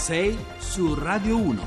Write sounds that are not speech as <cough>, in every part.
6 su Radio 1.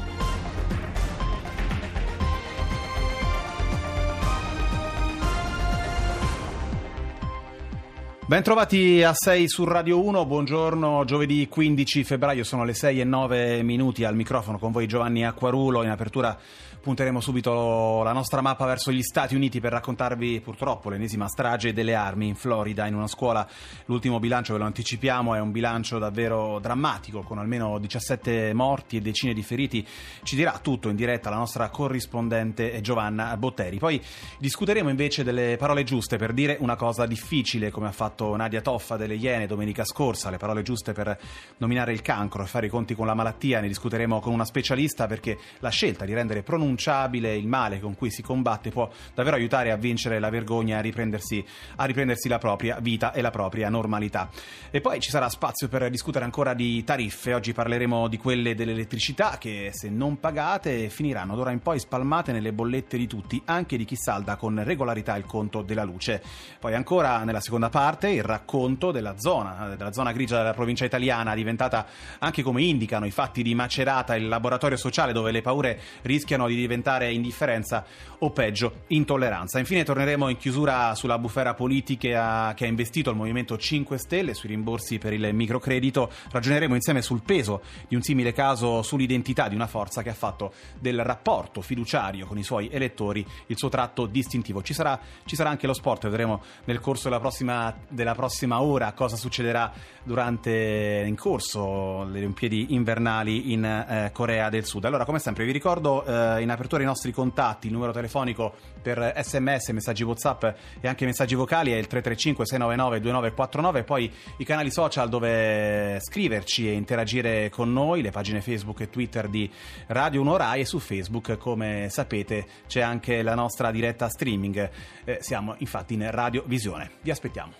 Bentrovati a 6 su Radio 1, buongiorno, giovedì 15 febbraio, sono le 6 e 9 minuti al microfono con voi Giovanni Acquarulo, in apertura punteremo subito la nostra mappa verso gli Stati Uniti per raccontarvi purtroppo l'ennesima strage delle armi in Florida in una scuola. L'ultimo bilancio, ve lo anticipiamo, è un bilancio davvero drammatico con almeno 17 morti e decine di feriti. Ci dirà tutto in diretta la nostra corrispondente Giovanna Botteri. Poi discuteremo invece delle parole giuste per dire una cosa difficile come ha fatto Nadia Toffa delle Iene domenica scorsa, le parole giuste per nominare il cancro e fare i conti con la malattia. Ne discuteremo con una specialista perché la scelta di rendere pronunciabile irrinunciabile, il male con cui si combatte può davvero aiutare a vincere la vergogna a riprendersi, a riprendersi la propria vita e la propria normalità. E poi ci sarà spazio per discutere ancora di tariffe. Oggi parleremo di quelle dell'elettricità che, se non pagate, finiranno d'ora in poi spalmate nelle bollette di tutti, anche di chi salda con regolarità il conto della luce. Poi ancora nella seconda parte il racconto della zona, della zona grigia della provincia italiana, diventata anche come indicano i fatti di Macerata, il laboratorio sociale dove le paure rischiano di diventare indifferenza o peggio intolleranza. Infine torneremo in chiusura sulla bufera politica che ha investito il Movimento 5 Stelle sui rimborsi per il microcredito. Ragioneremo insieme sul peso di un simile caso, sull'identità di una forza che ha fatto del rapporto fiduciario con i suoi elettori il suo tratto distintivo. Ci sarà, ci sarà anche lo sport, vedremo nel corso della prossima, della prossima ora cosa succederà durante in corso le Olimpiadi invernali in eh, Corea del Sud. Allora, come sempre vi ricordo eh, in apertura i nostri contatti, il numero telefonico per sms, messaggi whatsapp e anche messaggi vocali è il 335 699 2949 poi i canali social dove scriverci e interagire con noi, le pagine Facebook e Twitter di Radio 1 Rai e su Facebook come sapete c'è anche la nostra diretta streaming, eh, siamo infatti in Radio Visione, vi aspettiamo.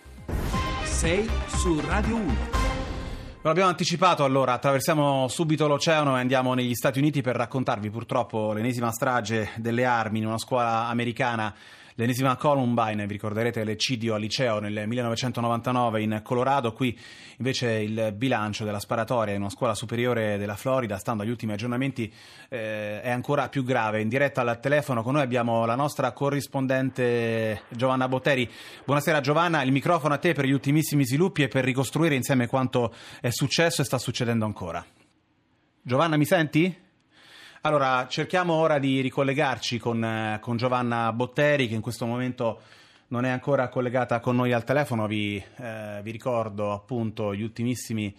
6 su Radio 1. Ve l'abbiamo anticipato, allora. Attraversiamo subito l'oceano e andiamo negli Stati Uniti per raccontarvi purtroppo l'ennesima strage delle armi in una scuola americana l'ennesima Columbine, vi ricorderete l'eccidio al liceo nel 1999 in Colorado, qui invece il bilancio della sparatoria in una scuola superiore della Florida, stando agli ultimi aggiornamenti, eh, è ancora più grave. In diretta al telefono con noi abbiamo la nostra corrispondente Giovanna Botteri. Buonasera Giovanna, il microfono a te per gli ultimissimi sviluppi e per ricostruire insieme quanto è successo e sta succedendo ancora. Giovanna, mi senti? Allora, cerchiamo ora di ricollegarci con, eh, con, Giovanna Botteri, che in questo momento non è ancora collegata con noi al telefono. Vi, eh, vi ricordo appunto gli ultimissimi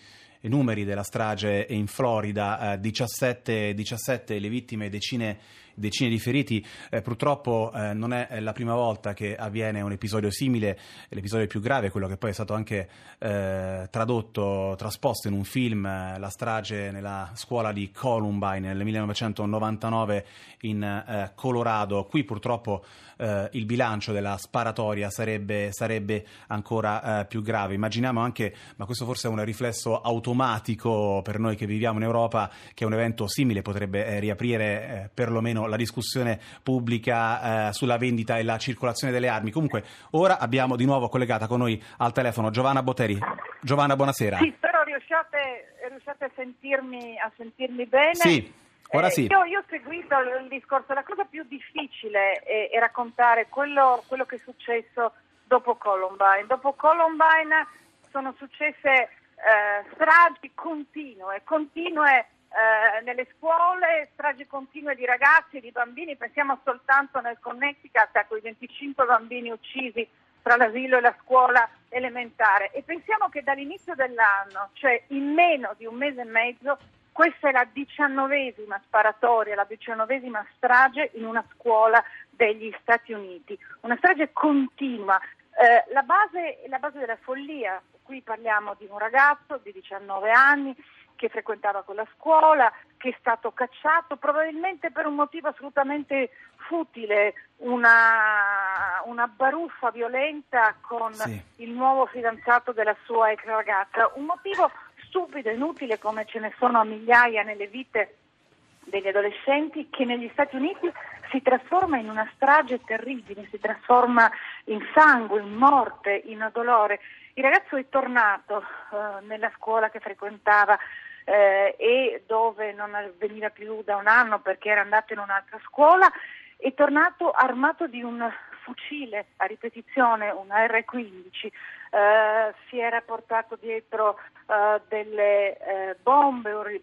numeri della strage in Florida, eh, 17, 17 le vittime, decine decine di feriti. Eh, purtroppo eh, non è la prima volta che avviene un episodio simile, l'episodio più grave quello che poi è stato anche eh, tradotto, trasposto in un film, eh, la strage nella scuola di Columbine nel 1999 in eh, Colorado. Qui purtroppo eh, il bilancio della sparatoria sarebbe, sarebbe ancora più grave. Immaginiamo anche, ma questo forse è un riflesso automatico per noi che viviamo in Europa, che un evento simile potrebbe riaprire perlomeno la discussione pubblica eh, sulla vendita e la circolazione delle armi. Comunque, ora abbiamo di nuovo collegata con noi al telefono Giovanna Botteri. Giovanna, buonasera. Sì, però riusciate, riusciate a, sentirmi, a, sentirmi, bene? Sì. Ora sì. Eh, io, io, ho seguito il discorso, la cosa più difficile è, è raccontare quello, quello, che è successo dopo Columbine. Dopo Columbine sono successe eh, stragi continue, continue eh, nelle scuole, stragi continue di ragazzi e di bambini, pensiamo soltanto nel Connecticut a quei 25 bambini uccisi tra l'asilo e la scuola elementare e pensiamo che dall'inizio dell'anno, cioè in meno di un mese e mezzo, questa è la diciannovesima sparatoria, la diciannovesima strage in una scuola degli Stati Uniti. Una strage continua. Eh, la, base, la base della follia, qui parliamo di un ragazzo di 19 anni che frequentava quella scuola, che è stato cacciato, probabilmente per un motivo assolutamente futile, una, una baruffa violenta con sì. il nuovo fidanzato della sua ex ragazza, un motivo stupido, e inutile come ce ne sono a migliaia nelle vite degli adolescenti che negli Stati Uniti si trasforma in una strage terribile, si trasforma in sangue, in morte, in dolore. Il ragazzo è tornato eh, nella scuola che frequentava eh, e dove non veniva più da un anno perché era andato in un'altra scuola, è tornato armato di un fucile a ripetizione, una R15, eh, si era portato dietro eh, delle eh, bombe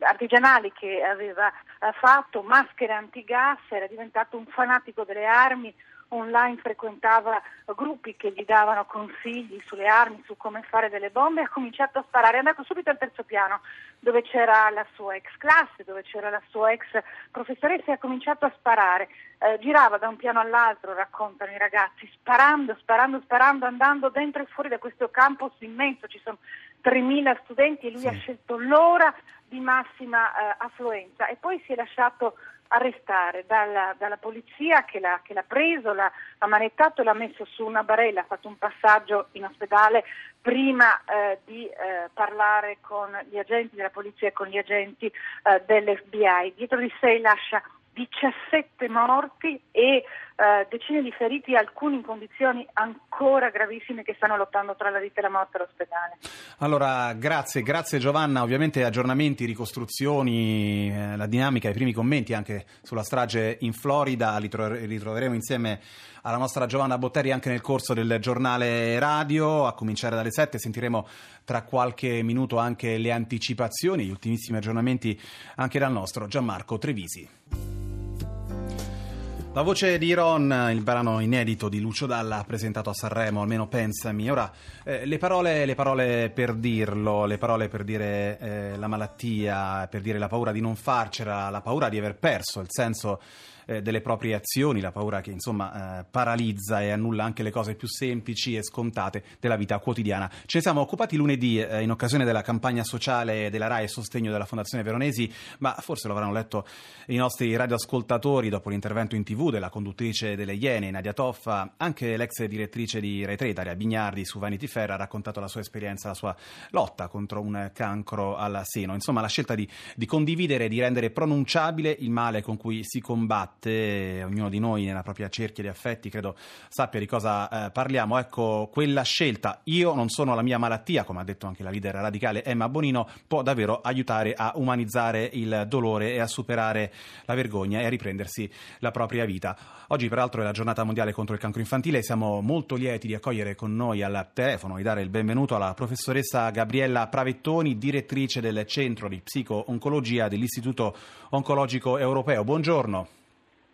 artigianali che aveva eh, fatto, maschere antigas, era diventato un fanatico delle armi, online frequentava gruppi che gli davano consigli sulle armi, su come fare delle bombe, ha cominciato a sparare, è andato subito al terzo piano dove c'era la sua ex classe, dove c'era la sua ex professoressa e ha cominciato a sparare. Eh, girava da un piano all'altro, raccontano i ragazzi, sparando, sparando, sparando, andando dentro e fuori da questo campus immenso, ci sono 3.000 studenti e lui sì. ha scelto l'ora di massima eh, affluenza e poi si è lasciato arrestare dalla, dalla polizia che l'ha, che l'ha preso, l'ha ammanettato, l'ha messo su una barella, ha fatto un passaggio in ospedale prima eh, di eh, parlare con gli agenti della polizia e con gli agenti eh, dell'FBI. Dietro di sé lascia 17 morti e eh, decine di feriti, alcuni in condizioni ancora gravissime che stanno lottando tra la vita e la morte all'ospedale. Allora, grazie, grazie Giovanna. Ovviamente aggiornamenti, ricostruzioni, eh, la dinamica, i primi commenti anche sulla strage in Florida li, tro- li troveremo insieme alla nostra Giovanna Botteri anche nel corso del giornale radio, a cominciare dalle 7 sentiremo tra qualche minuto anche le anticipazioni, gli ultimissimi aggiornamenti anche dal nostro Gianmarco Trevisi. La voce di Ron, il brano inedito di Lucio Dalla presentato a Sanremo, almeno pensami. Ora, eh, le, parole, le, parole, per dirlo, le parole per dire eh, la malattia, per dire la paura di non farcela, la paura di aver perso il senso eh, delle proprie azioni, la paura che insomma eh, paralizza e annulla anche le cose più semplici e scontate della vita quotidiana. Ce ne siamo occupati lunedì eh, in occasione della campagna sociale della RAI a sostegno della Fondazione Veronesi, ma forse lo avranno letto i nostri radioascoltatori dopo l'intervento in tv della conduttrice delle Iene, Nadia Toffa, anche l'ex direttrice di Rai 3, Daria Bignardi, su Vanity Fair ha raccontato la sua esperienza, la sua lotta contro un cancro al seno. Insomma, la scelta di, di condividere, di rendere pronunciabile il male con cui si combatte combatte, ognuno di noi nella propria cerchia di affetti credo sappia di cosa eh, parliamo. Ecco, quella scelta, io non sono la mia malattia, come ha detto anche la leader radicale Emma Bonino, può davvero aiutare a umanizzare il dolore e a superare la vergogna e a riprendersi la propria vita. Oggi peraltro è la giornata mondiale contro il cancro infantile e siamo molto lieti di accogliere con noi al telefono, di dare il benvenuto alla professoressa Gabriella Pravettoni, direttrice del Centro di Psico-Oncologia dell'Istituto Oncologico Europeo. Buongiorno.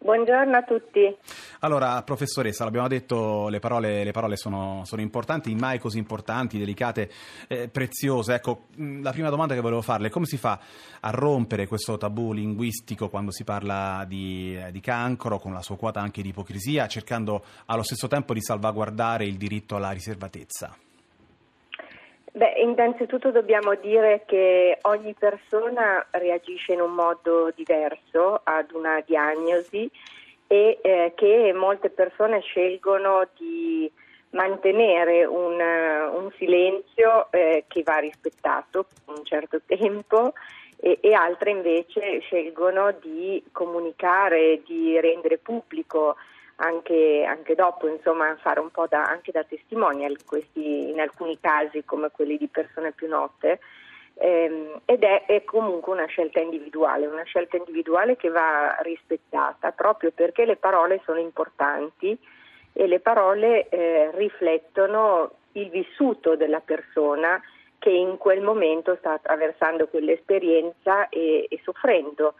Buongiorno a tutti. Allora, professoressa, l'abbiamo detto, le parole, le parole sono, sono, importanti, mai così importanti, delicate, eh, preziose. Ecco, mm, la prima domanda che volevo farle è come si fa a rompere questo tabù linguistico quando si parla di, eh, di cancro, con la sua quota anche di ipocrisia, cercando allo stesso tempo di salvaguardare il diritto alla riservatezza? Beh, innanzitutto dobbiamo dire che ogni persona reagisce in un modo diverso ad una diagnosi e eh, che molte persone scelgono di mantenere un, un silenzio eh, che va rispettato un certo tempo e, e, altre invece scelgono di comunicare, di rendere pubblico anche, anche dopo, insomma, fare un po' da, anche da testimonial questi, in alcuni casi come quelli di persone più note. Ehm, ed è, è, comunque una scelta individuale, una scelta individuale che va rispettata proprio perché le parole sono importanti e le parole eh, riflettono il vissuto della persona che in quel momento sta attraversando quell'esperienza e, e soffrendo.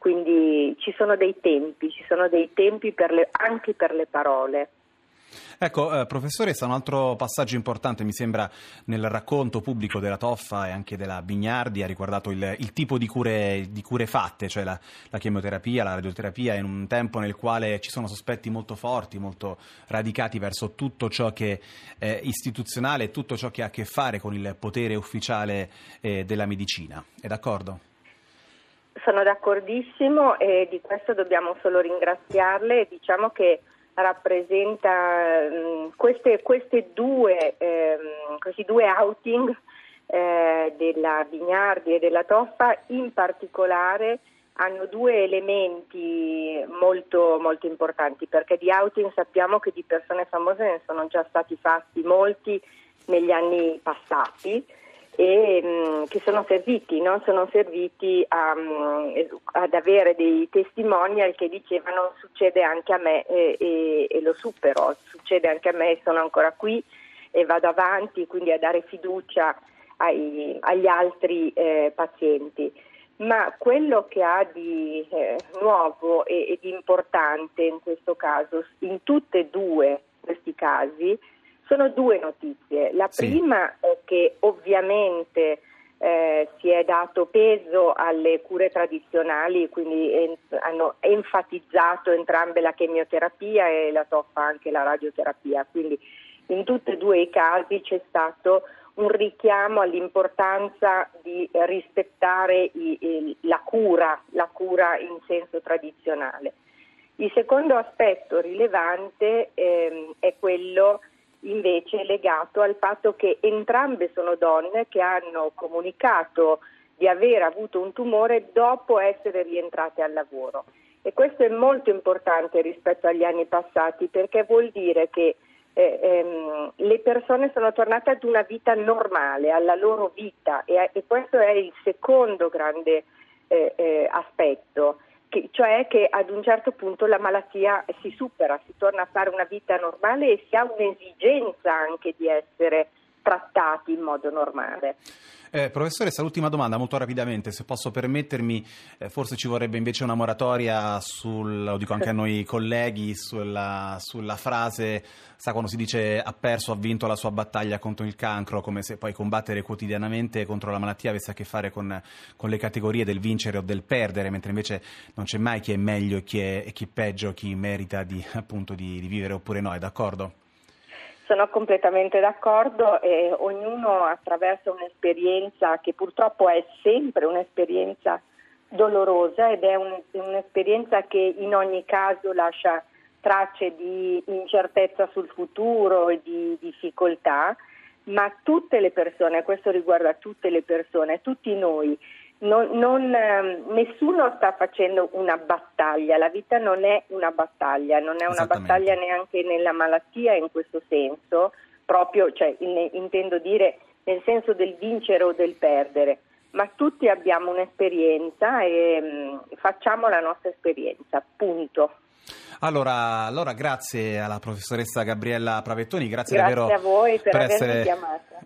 Quindi ci sono dei tempi, ci sono dei tempi per le, anche per le parole. Ecco, eh, professoressa, un altro passaggio importante mi sembra nel racconto pubblico della Toffa e anche della Bignardi ha riguardato il, il tipo di cure, di cure, fatte, cioè la, la, chemioterapia, la radioterapia, in un tempo nel quale ci sono sospetti molto forti, molto radicati verso tutto ciò che è istituzionale, tutto ciò che ha a che fare con il potere ufficiale eh, della medicina. È d'accordo? Sono d'accordissimo e di questo dobbiamo solo ringraziarle. Diciamo che rappresenta mh, queste, queste due, ehm, questi due outing eh, della Bignardi e della Toffa in particolare hanno due elementi molto, molto importanti perché di outing sappiamo che di persone famose ne sono già stati fatti molti negli anni passati e mh, mm, che sono serviti, no? sono serviti a, mm, ad avere dei testimonial che dicevano succede anche a me e, e, e lo supero, succede anche a me, sono ancora qui e vado avanti, quindi a dare fiducia ai, agli altri eh, pazienti. Ma quello che ha di eh, nuovo e, e, di importante in questo caso, in tutti e due questi casi, sono due notizie. La sì. prima è che ovviamente eh, si è dato peso alle cure tradizionali, quindi en- hanno enfatizzato entrambe la chemioterapia e la toffa anche la radioterapia. Quindi in tutti e due i casi c'è stato un richiamo all'importanza di rispettare i, i, la, cura, la cura in senso tradizionale. Il secondo aspetto rilevante ehm, è quello invece legato al fatto che entrambe sono donne che hanno comunicato di aver avuto un tumore dopo essere rientrate al lavoro. E questo è molto importante rispetto agli anni passati perché vuol dire che eh, ehm, le persone sono tornate ad una vita normale, alla loro vita e, e questo è il secondo grande eh, eh, aspetto, che, cioè che ad un certo punto la malattia si supera, si torna a fare una vita normale e si ha un'esigenza anche di essere trattati in modo normale. Eh, professoressa, l'ultima domanda molto rapidamente, se posso permettermi, eh, forse ci vorrebbe invece una moratoria sul, lo dico anche a noi <laughs> colleghi, sulla, sulla, frase, sa quando si dice ha perso, ha vinto la sua battaglia contro il cancro, come se poi combattere quotidianamente contro la malattia avesse a che fare con, con le categorie del vincere o del perdere, mentre invece non c'è mai chi è meglio e chi è, chi peggio, chi merita di, appunto, di, di vivere oppure no, è d'accordo? Sono completamente d'accordo e ognuno attraverso un'esperienza che purtroppo è sempre un'esperienza dolorosa ed è un, un'esperienza che in ogni caso lascia tracce di incertezza sul futuro e di difficoltà, ma tutte le persone, questo riguarda tutte le persone, tutti noi, non, non, eh, nessuno sta facendo una battaglia, la vita non è una battaglia, non è una battaglia neanche nella malattia in questo senso, proprio, cioè, in, intendo dire nel senso del vincere o del perdere, ma tutti abbiamo un'esperienza e mh, mm, facciamo la nostra esperienza, punto. Allora, allora, grazie alla professoressa Gabriella Pravettoni, grazie, grazie davvero a voi per, per essere,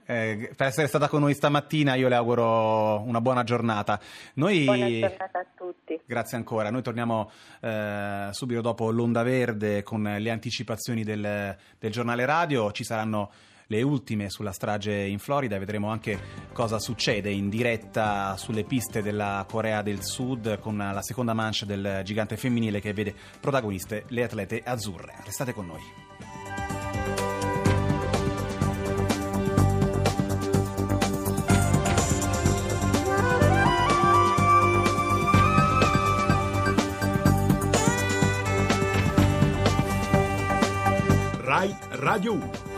eh, per essere stata con noi stamattina. Io le auguro una buona giornata. Noi... Buona giornata a tutti. Grazie ancora. Noi torniamo eh, subito dopo l'Onda Verde con le anticipazioni del, del giornale radio. Ci saranno le ultime sulla strage in Florida. Vedremo anche cosa succede in diretta sulle piste della Corea del Sud con la seconda manche del gigante femminile che vede protagoniste le atlete azzurre. Restate con noi. Rai Radio 1